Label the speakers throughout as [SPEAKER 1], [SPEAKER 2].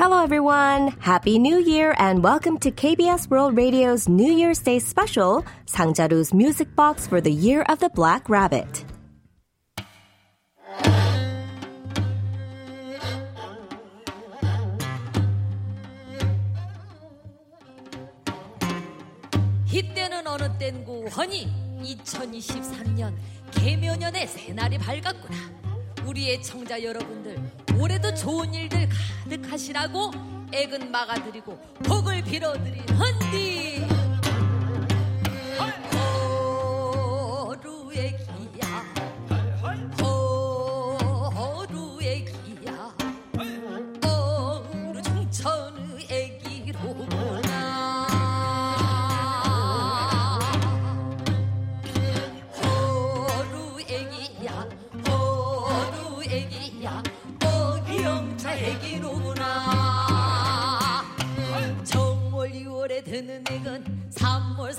[SPEAKER 1] Hello, everyone. Happy New Year and welcome to KBS World Radio's New Year's Day special, 상자루's music box for the year of the Black Rabbit.
[SPEAKER 2] 이때는 어느 땐고 허니 2023년 개묘년의 새날이 밝았구나. 우리 의 청자 여러분들 올해도 좋은 일들 가득하시라고 애근 막아드리고 복을 빌어드린 헌디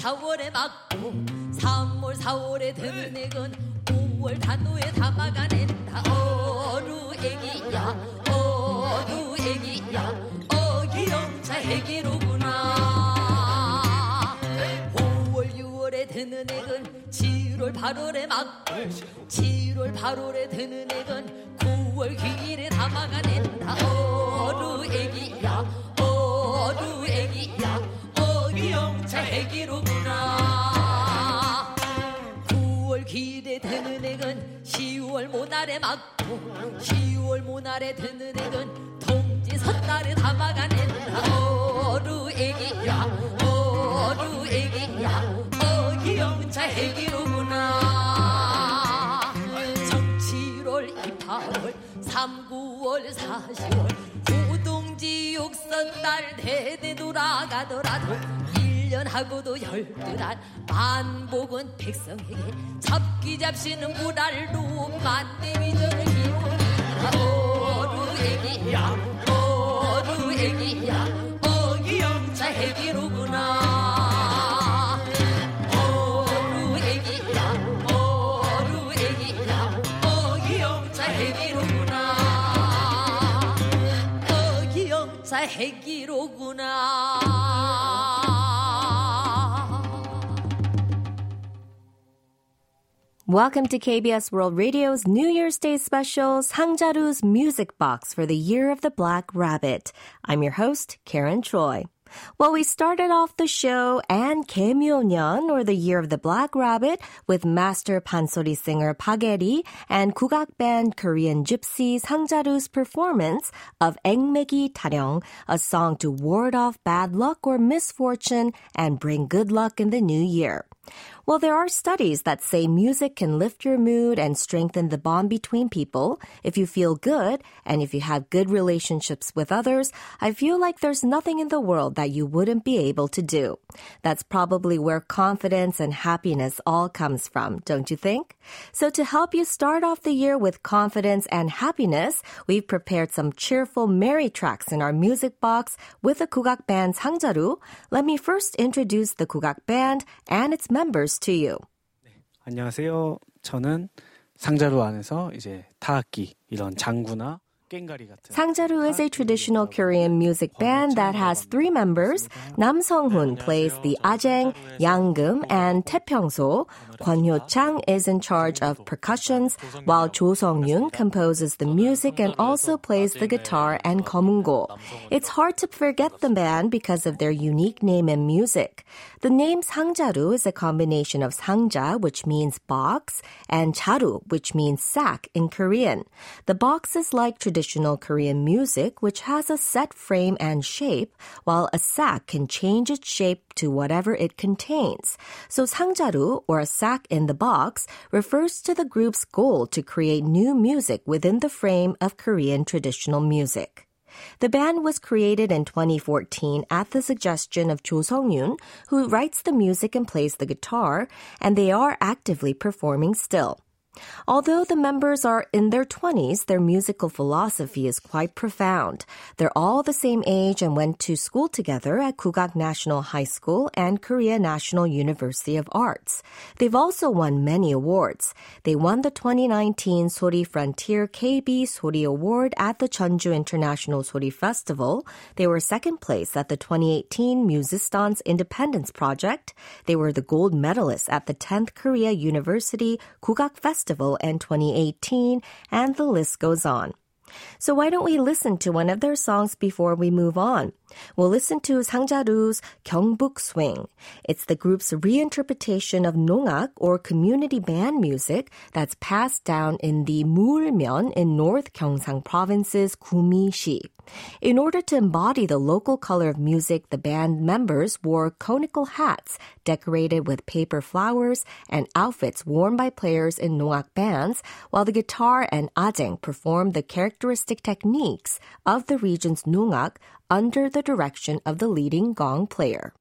[SPEAKER 2] 4월에 맞고 3월 4월에 드는 액은 5월 단오에 담아가낸다. 어루 애기야? 어루 애기야? 어기영차 애기로구나. 5월 6월에 드는 액은 7월 8월에 맞고 7월 8월에 드는 액은 9월 9일에 담아가낸다. 어 애기로구나. 9월 길에 드는 액은 10월 모날에 맞고 10월 모날에 드는 액은 동지 섣달에 담아가낸다. 어루 애기야 어루 애기야 어기영차 애기로구나. 정칠월 28월 3, 9월 4, 10월 고동지 육선달 대대 돌아가더라도 1년 하고도 열두달 만복은 백성에게 잡기 잡시는 무랄로 만대위전을 기원한다 어루 애기야 어루 애기야 어기영차 애기로구나. 어루 애기야 어루 애기야 어기영차 애기로구나. 어기영차 애기로구나
[SPEAKER 1] Welcome to KBS World Radio's New Year's Day special, Sangjaru's Music Box for the Year of the Black Rabbit. I'm your host, Karen Troy. Well, we started off the show and Kemyonyeon, or the Year of the Black Rabbit, with master pansori singer Pageri and Kugak band Korean Gypsy Sangjaru's performance of Engmegi Taryong, a song to ward off bad luck or misfortune and bring good luck in the new year. Well, there are studies that say music can lift your mood and strengthen the bond between people. If you feel good and if you have good relationships with others, I feel like there's nothing in the world that you wouldn't be able to do. That's probably where confidence and happiness all comes from, don't you think? So to help you start off the year with confidence and happiness, we've prepared some cheerful, merry tracks in our music box with the Kugak band's Sangjaru. Let me first introduce the Kugak band and its members to you.
[SPEAKER 3] 안녕하세요. 저는 상자루 안에서 이제 타악기 이런 장구나
[SPEAKER 1] Sangjaru is a traditional Korean music band that has three members. Nam Sung-hoon plays the ajeng, yangum, and taepyeongso. Kwon Hyo-chang is in charge of percussions, while Jo Sung-yoon composes the music and also plays the guitar and komungo. It's hard to forget the band because of their unique name and music. The name Sangjaru is a combination of sangja, which means box, and charu, which means sack in Korean. The box is like traditional traditional Korean music, which has a set frame and shape, while a sack can change its shape to whatever it contains. So sangjaru, or a sack in the box, refers to the group's goal to create new music within the frame of Korean traditional music. The band was created in 2014 at the suggestion of Cho Song-yoon, who writes the music and plays the guitar, and they are actively performing still. Although the members are in their 20s, their musical philosophy is quite profound. They're all the same age and went to school together at Kugak National High School and Korea National University of Arts. They've also won many awards. They won the 2019 Sori Frontier KB Sori Award at the Jeonju International Sori Festival. They were second place at the 2018 Musistans Independence Project. They were the gold medalists at the 10th Korea University Kugak Festival in 2018, and the list goes on. So why don't we listen to one of their songs before we move on? We'll listen to Sangjaru's Gyeongbuk Swing. It's the group's reinterpretation of nongak or community band music that's passed down in the Mulmyeon in North Gyeongsang Province's Gumi-si. In order to embody the local color of music, the band members wore conical hats decorated with paper flowers and outfits worn by players in nongak bands, while the guitar and ajeng performed the characteristic techniques of the region's nongak under the direction of the leading gong player.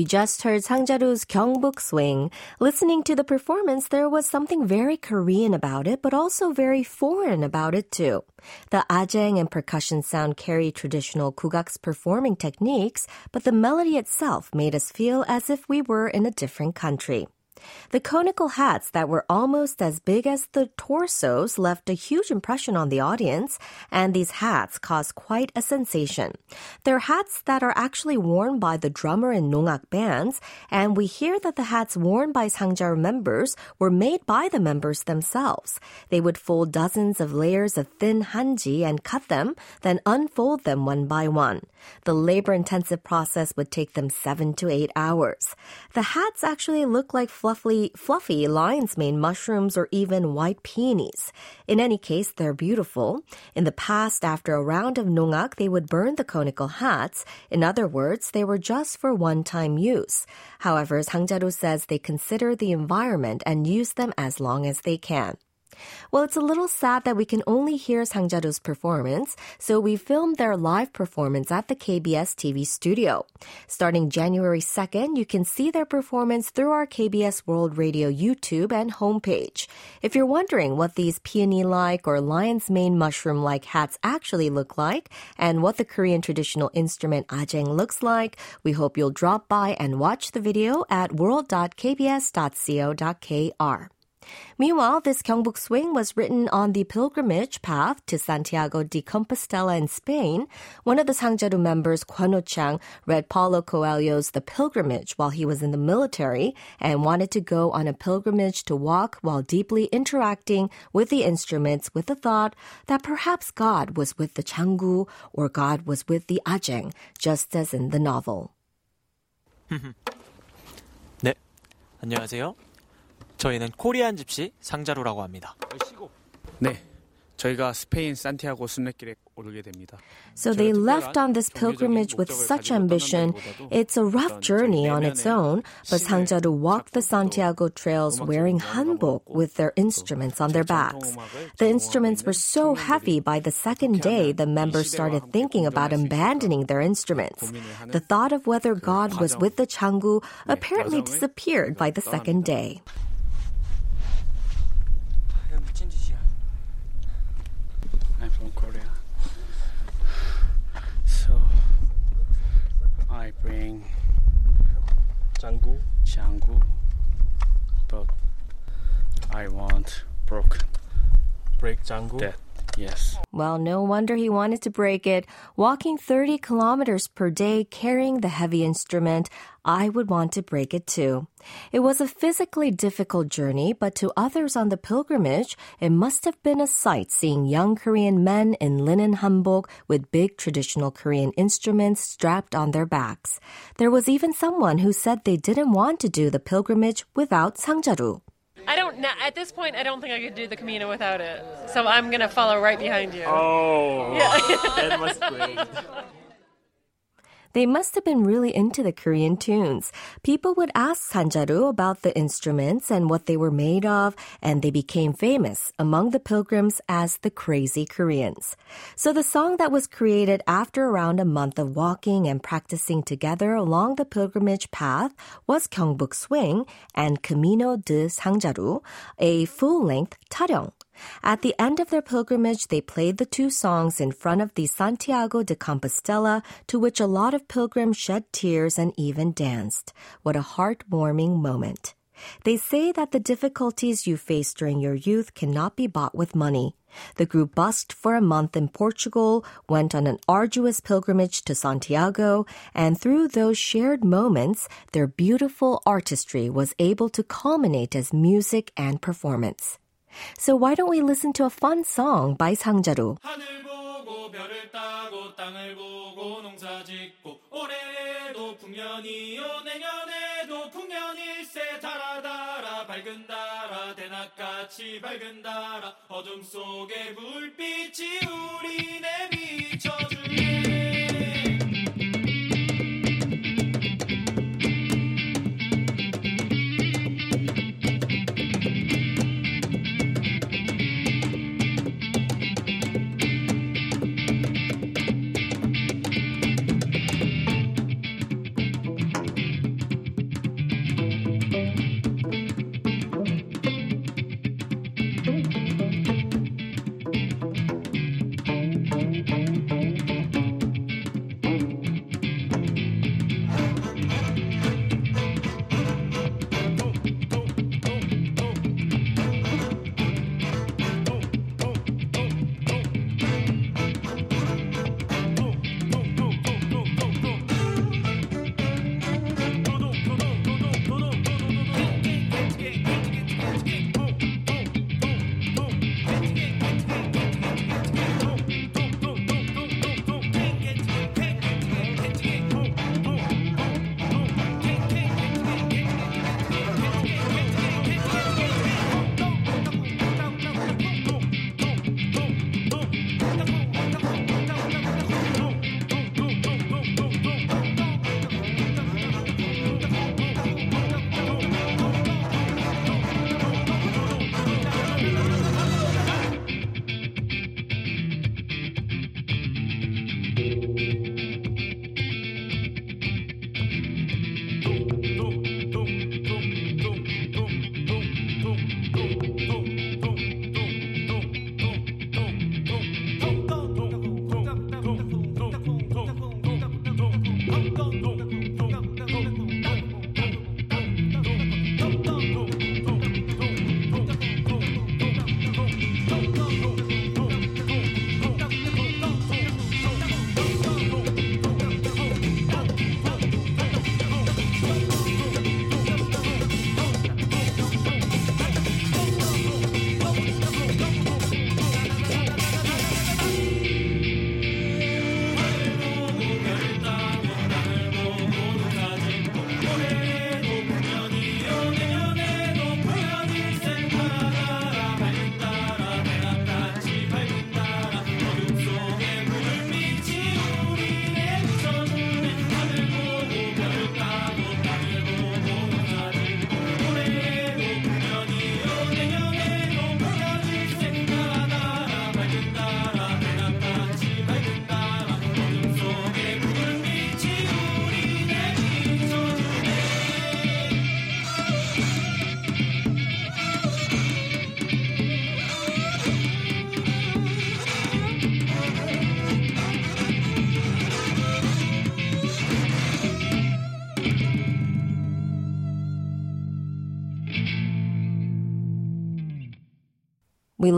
[SPEAKER 1] We just heard Sangjaru's Gyeongbuk Swing. Listening to the performance, there was something very Korean about it, but also very foreign about it too. The ajeng and percussion sound carry traditional kugak's performing techniques, but the melody itself made us feel as if we were in a different country. The conical hats that were almost as big as the torsos left a huge impression on the audience, and these hats caused quite a sensation. They're hats that are actually worn by the drummer in Nongak bands, and we hear that the hats worn by Sangjaru members were made by the members themselves. They would fold dozens of layers of thin hanji and cut them, then unfold them one by one. The labor intensive process would take them seven to eight hours. The hats actually look like fluffy, fluffy lion's mane mushrooms or even white peonies. In any case, they're beautiful. In the past, after a round of nongak, they would burn the conical hats. In other words, they were just for one-time use. However, as Sangjaru says they consider the environment and use them as long as they can. Well, it's a little sad that we can only hear Sangjaru's performance, so we filmed their live performance at the KBS TV studio. Starting January 2nd, you can see their performance through our KBS World Radio YouTube and homepage. If you're wondering what these peony-like or lion's mane mushroom-like hats actually look like and what the Korean traditional instrument ajeng looks like, we hope you'll drop by and watch the video at world.kbs.co.kr. Meanwhile, this Gyeongbuk Swing was written on the pilgrimage path to Santiago de Compostela in Spain. One of the Sangjaru members, Kwon Ho-chang, read Paulo Coelho's The Pilgrimage while he was in the military and wanted to go on a pilgrimage to walk while deeply interacting with the instruments with the thought that perhaps God was with the changu or God was with the ajeng, just as in the novel.
[SPEAKER 4] 네, 안녕하세요. 저희는 코리안 집시 상자루라고 합니다.
[SPEAKER 3] 네. 저희가 스페인 산티아고 순례길에 오르게 됩니다.
[SPEAKER 1] So they left on this pilgrimage with such ambition. It's a rough journey on its own, but Sangjaru walked the Santiago trails wearing hanbok with their instruments on their backs. The instruments were so heavy by the second day the members started thinking about abandoning their instruments. The thought of whether God was with the changu apparently disappeared by the second day.
[SPEAKER 3] Bring
[SPEAKER 5] changu,
[SPEAKER 3] changu, but I want
[SPEAKER 5] broke, break changu.
[SPEAKER 3] That. Yes.
[SPEAKER 1] Well, no wonder he wanted to break it. Walking 30 kilometers per day carrying the heavy instrument, I would want to break it too. It was a physically difficult journey, but to others on the pilgrimage, it must have been a sight seeing young Korean men in linen hanbok with big traditional Korean instruments strapped on their backs. There was even someone who said they didn't want to do the pilgrimage without Sangjaru.
[SPEAKER 6] I don't know. At this point, I don't think I could do the Camino without it. So I'm going to follow right behind you.
[SPEAKER 5] Oh that was great
[SPEAKER 1] They must have been really into the Korean tunes. People would ask Sangjaru about the instruments and what they were made of, and they became famous among the pilgrims as the Crazy Koreans. So the song that was created after around a month of walking and practicing together along the pilgrimage path was Gyeongbuk Swing and Camino de Sangjaru, a full-length taryong. At the end of their pilgrimage, they played the two songs in front of the Santiago de Compostela, to which a lot of pilgrims shed tears and even danced. What a heartwarming moment. They say that the difficulties you face during your youth cannot be bought with money. The group busked for a month in Portugal, went on an arduous pilgrimage to Santiago, and through those shared moments, their beautiful artistry was able to culminate as music and performance. So why don't we listen to a fun song by 상자루?
[SPEAKER 7] 하늘 보고 별을 따고 땅을 보고 농사 짓고 올해도 풍년이요 내년에도 풍년일세 달아 달아 밝은 달아 대낮같이 밝은 달아 어둠 속에 불빛이 우리네 비춰주네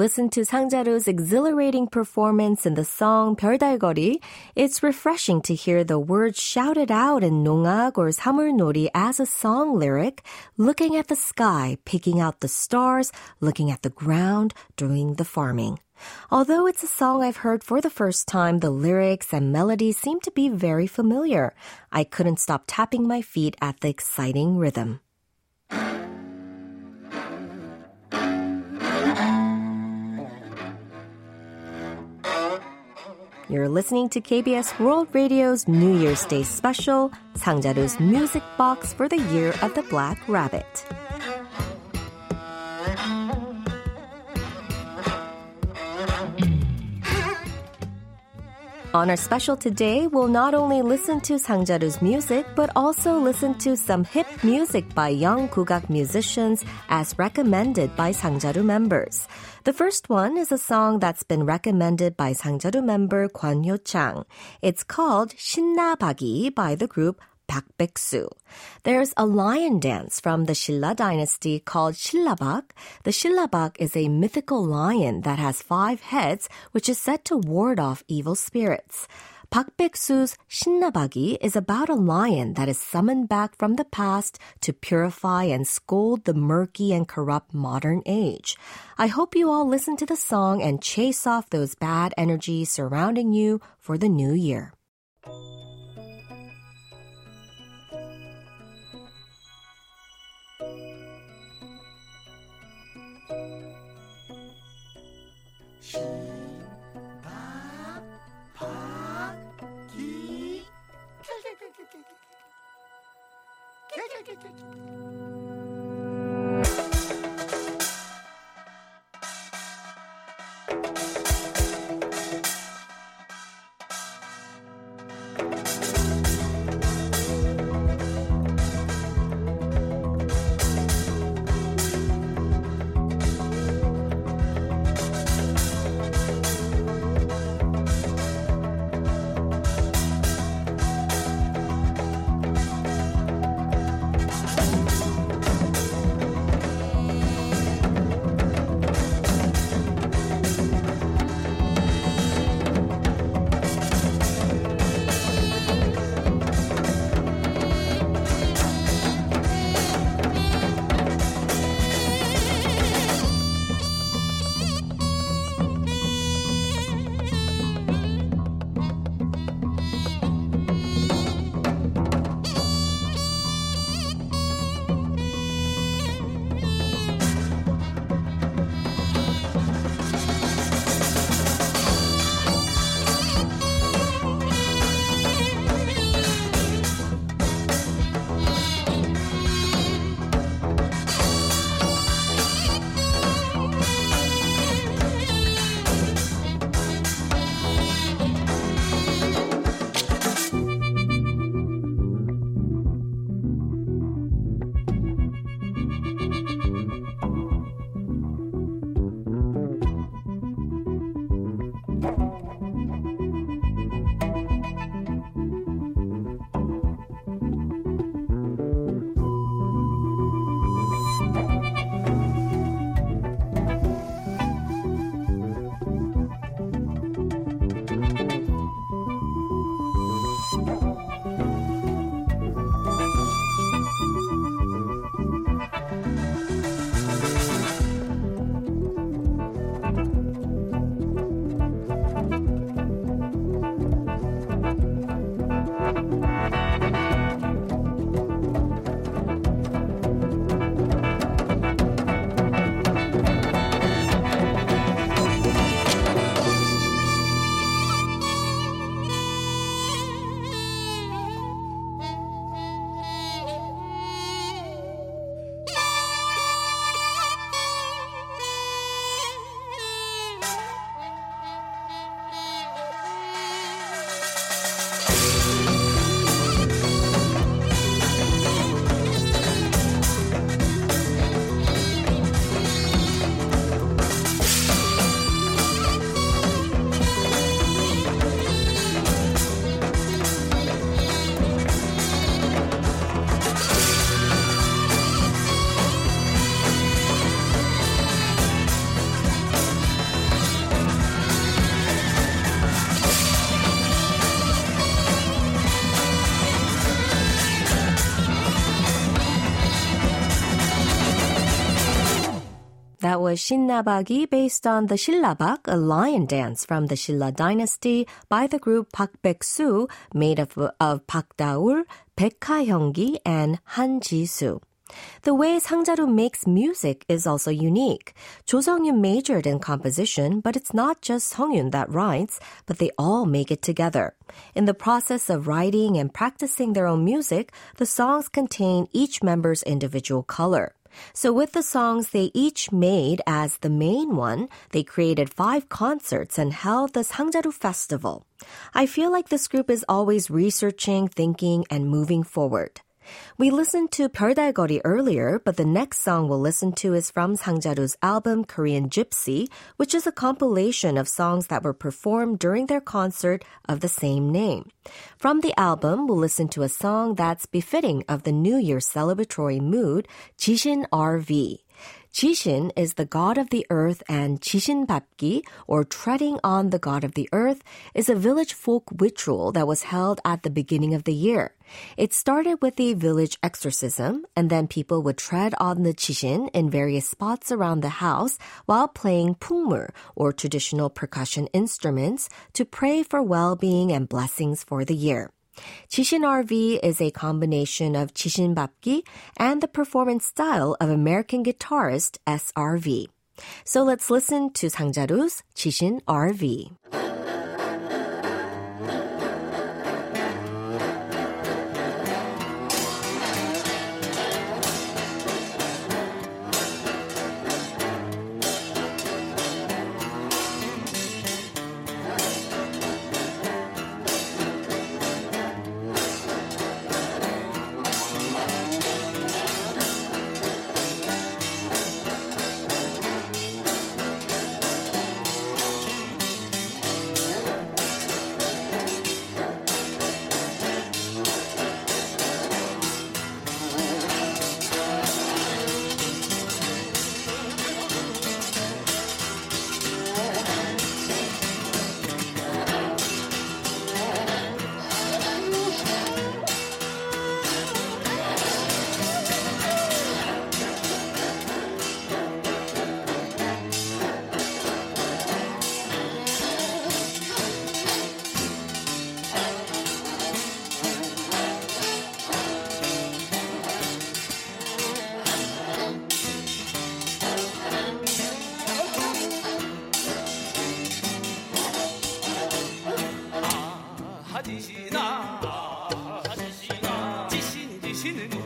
[SPEAKER 1] listen to Sangjaru's exhilarating performance in the song 별달거리, it's refreshing to hear the words shouted out in Nongak or Samulnori as a song lyric, looking at the sky, picking out the stars, looking at the ground, doing the farming. Although it's a song I've heard for the first time, the lyrics and melody seem to be very familiar. I couldn't stop tapping my feet at the exciting rhythm. You're listening to KBS World Radio's New Year's Day special, Sangjaru's Music Box for the Year of the Black Rabbit. On our special today, we'll not only listen to Sang Jaru's music, but also listen to some hip music by young kugak musicians as recommended by Sang Jaru members. The first one is a song that's been recommended by Sang Jaru member Kwon Hyo-chang. It's called Shinna Bagi by the group Bakbeksu. There's a lion dance from the Shilla dynasty called Shillabak. The Shillabak is a mythical lion that has five heads, which is said to ward off evil spirits. Pakbeksu's Shinnabagi is about a lion that is summoned back from the past to purify and scold the murky and corrupt modern age. I hope you all listen to the song and chase off those bad energies surrounding you for the new year. 신박박기. Was Shinnabagi based on the Shillabak, a lion dance from the Shilla dynasty by the group Pak Baek-soo, made of, of Pak Daul, Baek Ha-hyungi, and Han Ji-soo. The way Sangjaru makes music is also unique. Jo Sung-yun majored in composition, but it's not just Sung-yun that writes, but they all make it together. In the process of writing and practicing their own music, the songs contain each member's individual color. So with the songs they each made as the main one, they created five concerts and held the Sangjaru Festival. I feel like this group is always researching, thinking, and moving forward. We listened to 별달거리 earlier, but the next song we'll listen to is from Sangjaru's album Korean Gypsy, which is a compilation of songs that were performed during their concert of the same name. From the album, we'll listen to a song that's befitting of the New Year celebratory mood, Jishin RV. Jishin is the god of the earth and Jishin Babgi, or treading on the god of the earth, is a village folk ritual that was held at the beginning of the year. It started with a village exorcism, and then people would tread on the Jishin in various spots around the house while playing pungmul, or traditional percussion instruments, to pray for well-being and blessings for the year. Jishin RV is a combination of Jishin Babgi and the performance style of American guitarist SRV. So let's listen to Sangjaru's Jishin RV.
[SPEAKER 8] 지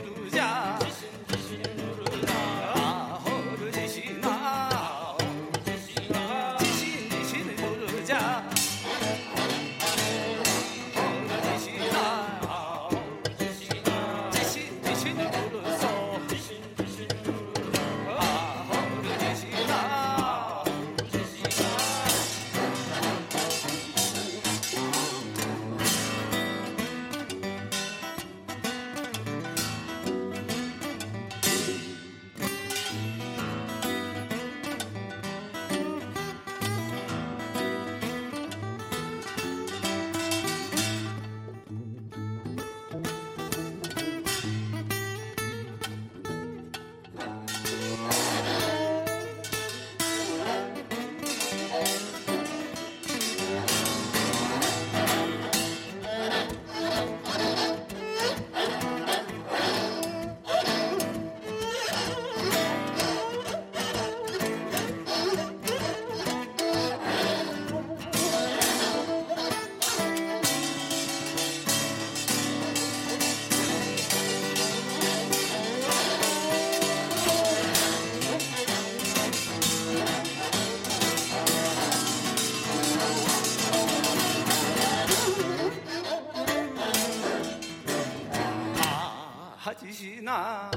[SPEAKER 8] 지시나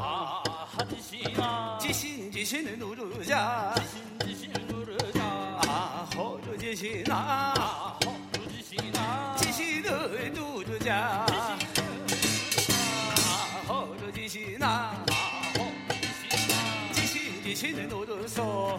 [SPEAKER 8] 하지시나 지신 지신을 누르자 지신 지신을 누르자 아 허르지시나 허르지시나 지신을 누르자 아 허르지시나 지신 지신을 누르소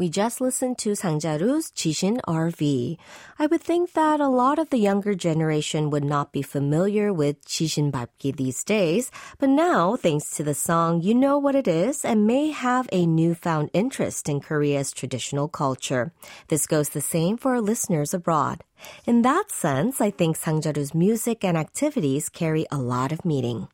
[SPEAKER 1] We just listened to Sangjaru's Chishin RV. I would think that a lot of the younger generation would not be familiar with Chishin Babki these days, but now, thanks to the song, you know what it is and may have a newfound interest in Korea's traditional culture. This goes the same for our listeners abroad. In that sense, I think Sangjaru's music and activities carry a lot of meaning.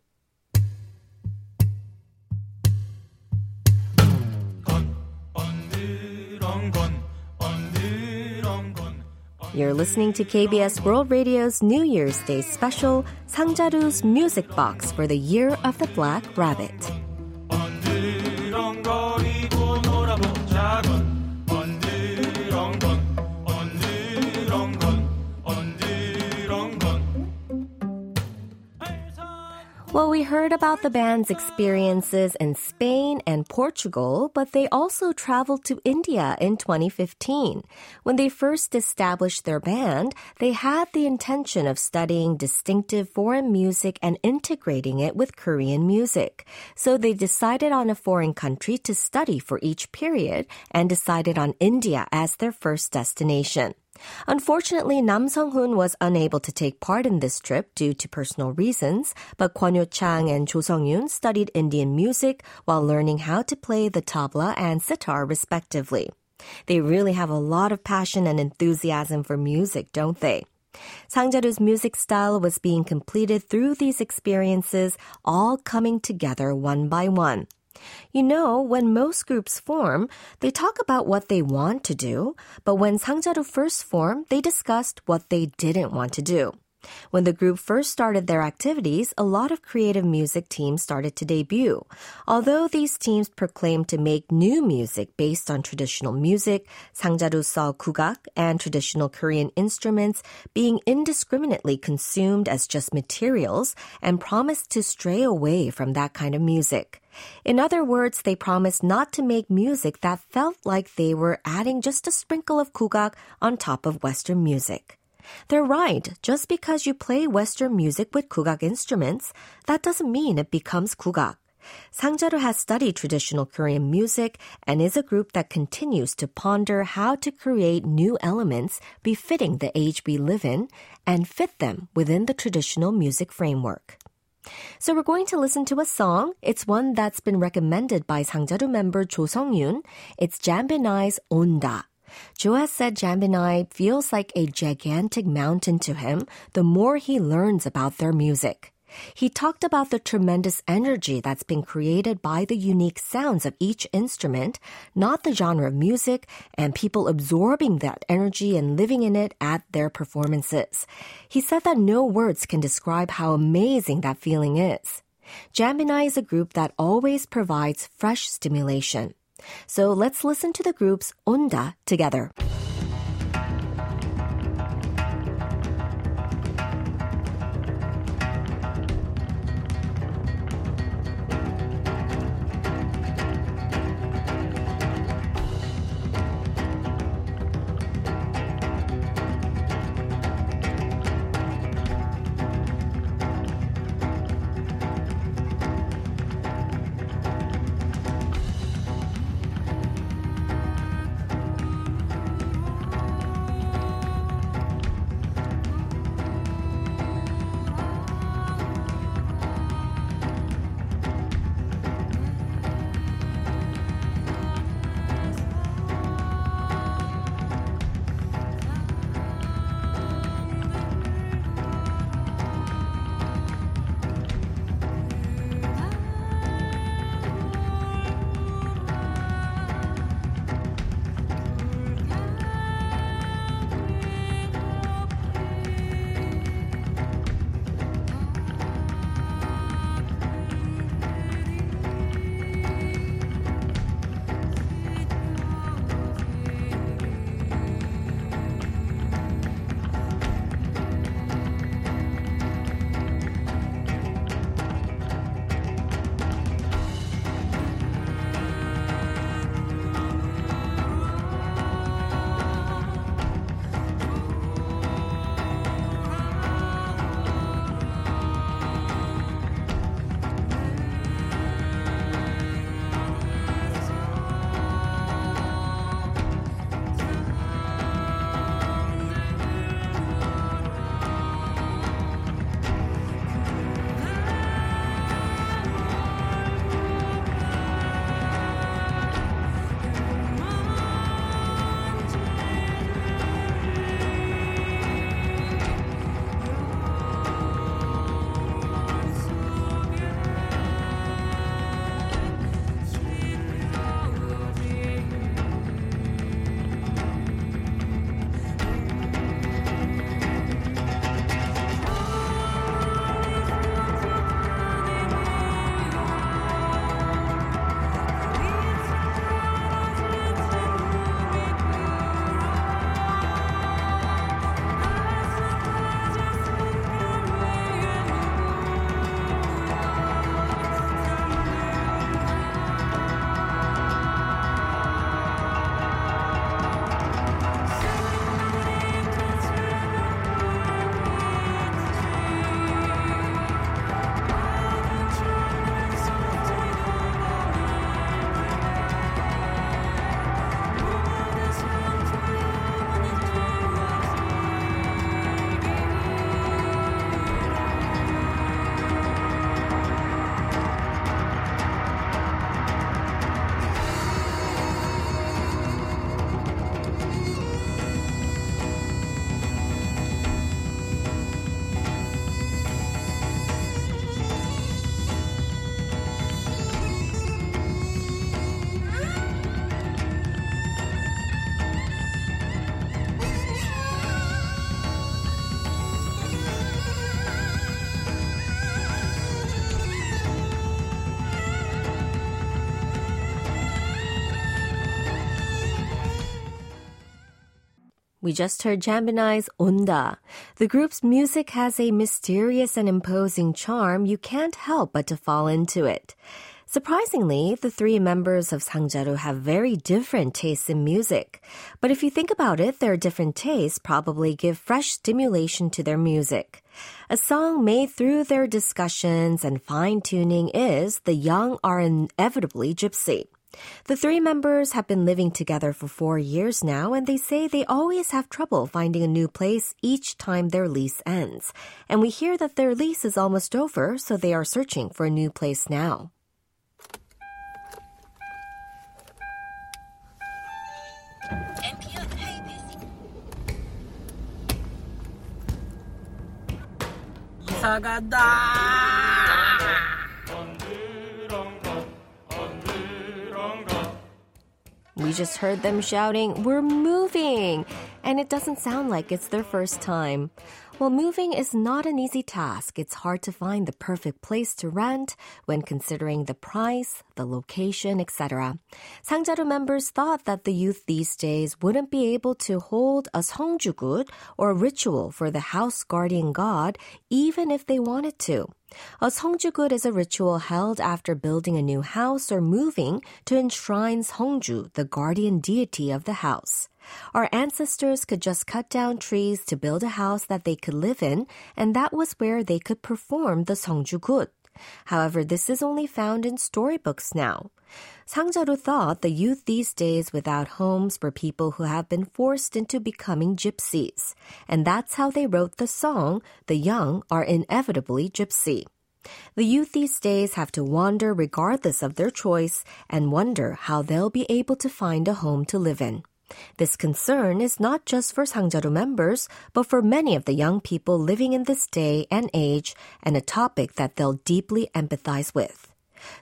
[SPEAKER 1] You're listening to KBS World Radio's New Year's Day special, Sangjaru's Music Box for the Year of the Black Rabbit. Well, we heard about the band's experiences in Spain and Portugal, but they also traveled to India in 2015. When they first established their band, they had the intention of studying distinctive foreign music and integrating it with Korean music. So they decided on a foreign country to study for each period and decided on India as their first destination. Unfortunately, Nam Sung-hoon was unable to take part in this trip due to personal reasons, but Kwon Hyo-chang and Cho Sung-yoon studied Indian music while learning how to play the tabla and sitar respectively. They really have a lot of passion and enthusiasm for music, don't they? Sangjaru's music style was being completed through these experiences, all coming together one by one. You know, when most groups form, they talk about what they want to do, but when Sangjaru first formed, they discussed what they didn't want to do. When the group first started their activities, a lot of creative music teams started to debut. Although these teams proclaimed to make new music based on traditional music, Sangjaru saw kugak and traditional Korean instruments being indiscriminately consumed as just materials and promised to stray away from that kind of music. In other words, they promised not to make music that felt like they were adding just a sprinkle of kugak on top of Western music. They're right. Just because you play Western music with kugak instruments, that doesn't mean it becomes kugak. Sangjaru has studied traditional Korean music and is a group that continues to ponder how to create new elements befitting the age we live in and fit them within the traditional music framework. So we're going to listen to a song. It's one that's been recommended by Sangjaru member Jo Sung-yoon. It's Jambinai's Onda. Jo has said Jambinai feels like a gigantic mountain to him the more he learns about their music. He talked about the tremendous energy that's been created by the unique sounds of each instrument, not the genre of music, and people absorbing that energy and living in it at their performances. He said that no words can describe how amazing that feeling is. Jambinai is a group that always provides fresh stimulation. So let's listen to the group's Onda together. We just heard Jambinai's Onda. The group's music has a mysterious and imposing charm. You can't help but to fall into it. Surprisingly, the three members of Sangjaru have very different tastes in music. But if you think about it, their different tastes probably give fresh stimulation to their music. A song made through their discussions and fine tuning is The Young Are Inevitably Gypsy. The three members have been living together for four years now, and they say they always have trouble finding a new place each time their lease ends. And we hear that their lease is almost over, so they are searching for a new place now. We just heard them shouting, We're moving! And it doesn't sound like it's their first time. While moving is not an easy task, it's hard to find the perfect place to rent when considering the price, the location, etc. Sangjaru members thought that the youth these days wouldn't be able to hold a 성주굿 or ritual for the house guardian god even if they wanted to. A 성주굿 is a ritual held after building a new house or moving to enshrine Seongju, the guardian deity of the house. Our ancestors could just cut down trees to build a house that they could live in, and that was where they could perform the 성주굿. However, this is only found in storybooks now. Sangjaru thought the youth these days without homes were people who have been forced into becoming gypsies. And that's how they wrote the song, The Young Are Inevitably Gypsy. The youth these days have to wander regardless of their choice and wonder how they'll be able to find a home to live in. This concern is not just for Sangjaru members, but for many of the young people living in this day and age, and a topic that they'll deeply empathize with.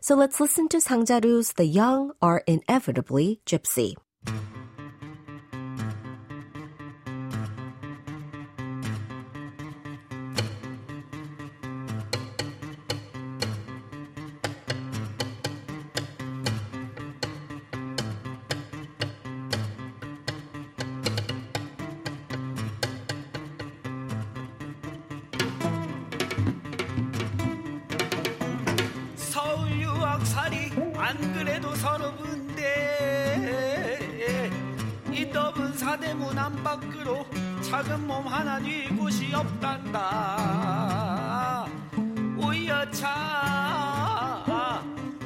[SPEAKER 1] So let's listen to Sangjaru's The Young Are Inevitably Gypsy.
[SPEAKER 8] 없단다. 오이어차.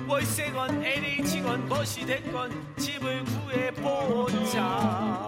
[SPEAKER 8] 월세건 LH건 멋이 됐건 집을 구해보자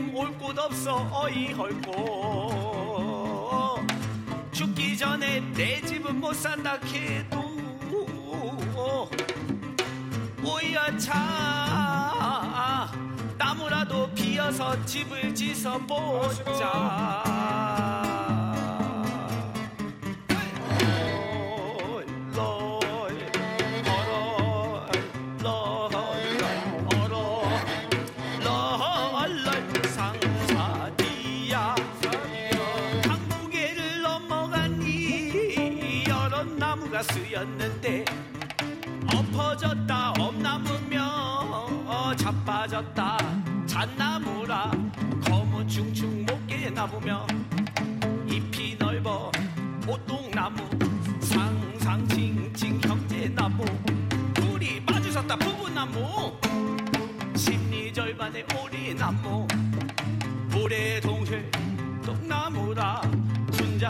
[SPEAKER 8] 성주님 올곳 없어 어이헐꾸 죽기 전에 내 집은 못 산다 해도. 오야차 나무라도 피어서 집을 지서 보자 가 쓰였는데 엎어졌다 엄나무며 자빠졌다. 잣나무라 검은 충충 못게 나무며 잎이 넓어 오똥나무 오리나무. 둘이 마주섰다 부부나무. 심리 절반의 오리나무. 불의 동실 동나무라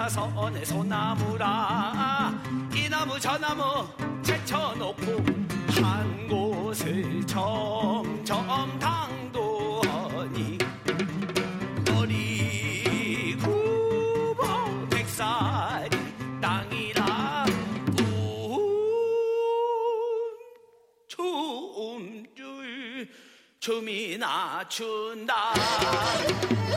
[SPEAKER 8] 분자선의 소나무라. 이 나무 저 나무 제쳐놓고 한 곳을 점점 당도하니 머리 굽어 백살이 땅이라. 운 춤줄 춤이나 춘다 다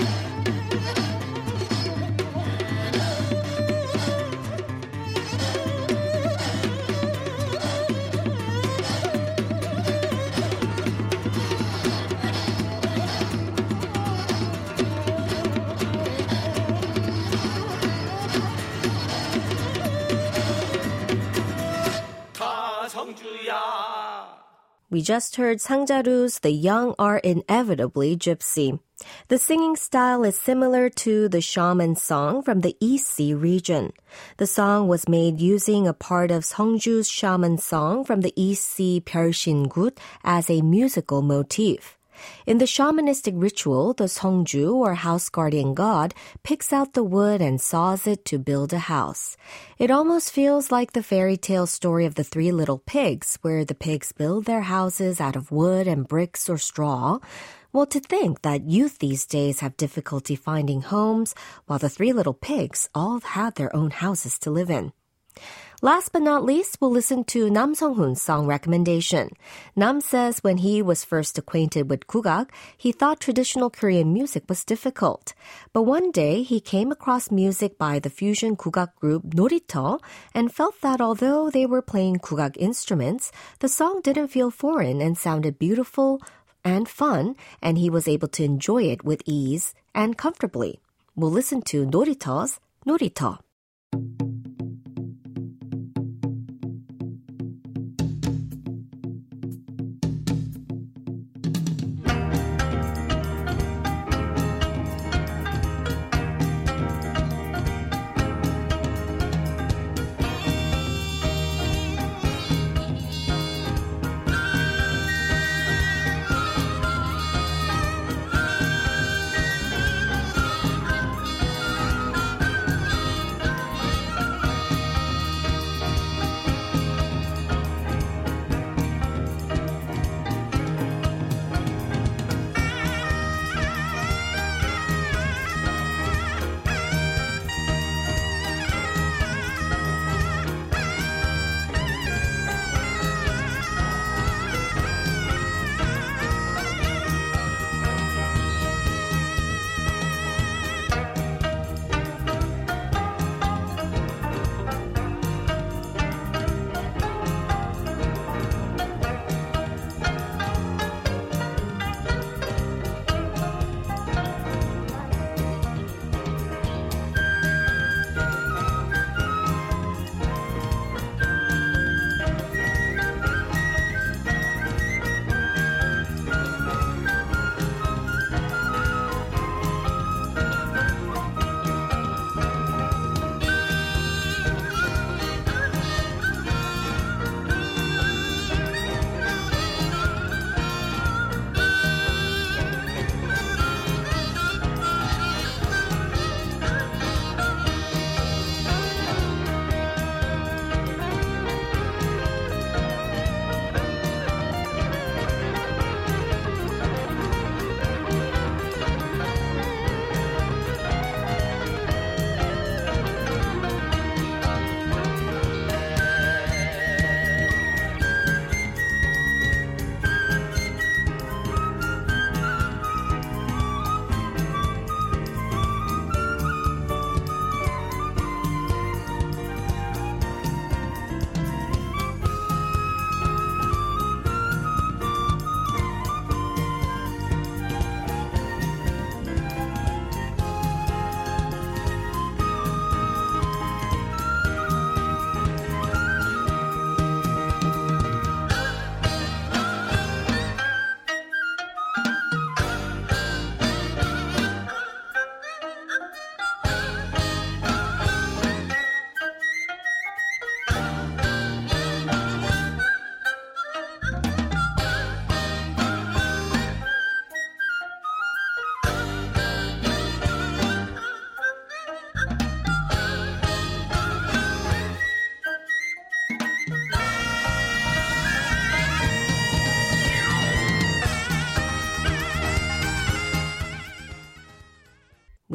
[SPEAKER 1] We just heard Sangjaru's The Young Are Inevitably Gypsy. The singing style is similar to the shaman song from the East Sea region. The song was made using a part of Seongju's shaman song from the East Sea Byeolsin-gut as a musical motif. In the shamanistic ritual, the Seongju or house guardian god picks out the wood and saws it to build a house. It almost feels like the fairy tale story of the three little pigs, where the pigs build their houses out of wood and bricks or straw. Well, to think that youth these days have difficulty finding homes, while the three little pigs all had their own houses to live in. Last but not least, we'll listen to Nam Sung-hoon's song recommendation. Nam says when he was first acquainted with kugak, he thought traditional Korean music was difficult. But one day he came across music by the fusion kugak group Norito and felt that although they were playing kugak instruments, the song didn't feel foreign and sounded beautiful and fun, and he was able to enjoy it with ease and comfortably. We'll listen to Norito's Norito.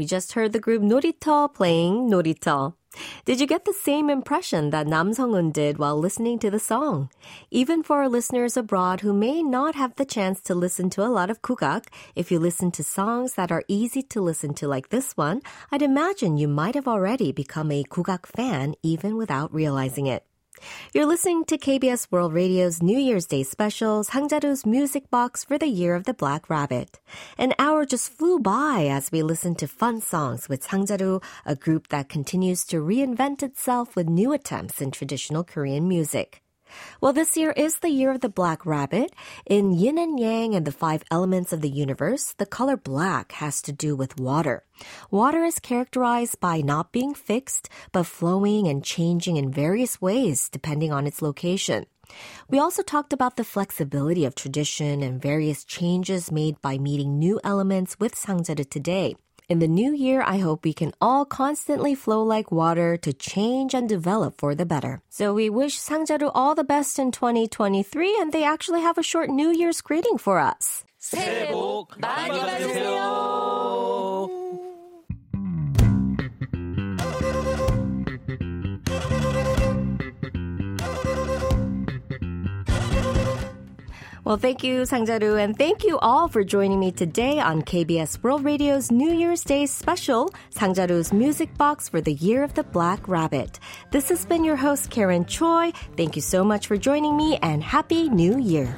[SPEAKER 1] Just heard the group Norito playing Norito. Did you get the same impression that Nam Sung-hoon did while listening to the song? Even for our listeners abroad who may not have the chance to listen to a lot of kugak, if you listen to songs that are easy to listen to like this one, I'd imagine you might have already become a kugak fan even without realizing it. You're listening to KBS World Radio's New Year's Day special, Sangjaru's Music Box for the Year of the Black Rabbit. An hour just flew by as we listened to fun songs with Sangjaru, a group that continues to reinvent itself with new attempts in traditional Korean music. Well, this year is the year of the black rabbit. In yin and yang and the five elements of the universe, the color black has to do with water. Water is characterized by not being fixed, but flowing and changing in various ways depending on its location. We also talked about the flexibility of tradition and various changes made by meeting new elements with Sangjaru today. In the new year, I hope we can all constantly flow like water to change and develop for the better. So we wish Sangjaru all the best in 2023 and they actually have a short New Year's greeting for us.
[SPEAKER 2] 새해 복 많이 받으세요.
[SPEAKER 1] Well, thank you, Sangjaru, and thank you all for joining me today on KBS World Radio's New Year's Day special, Sangjaru's Music Box for the Year of the Black Rabbit. This has been your host, Karen Choi. Thank you so much for joining me, and Happy New Year.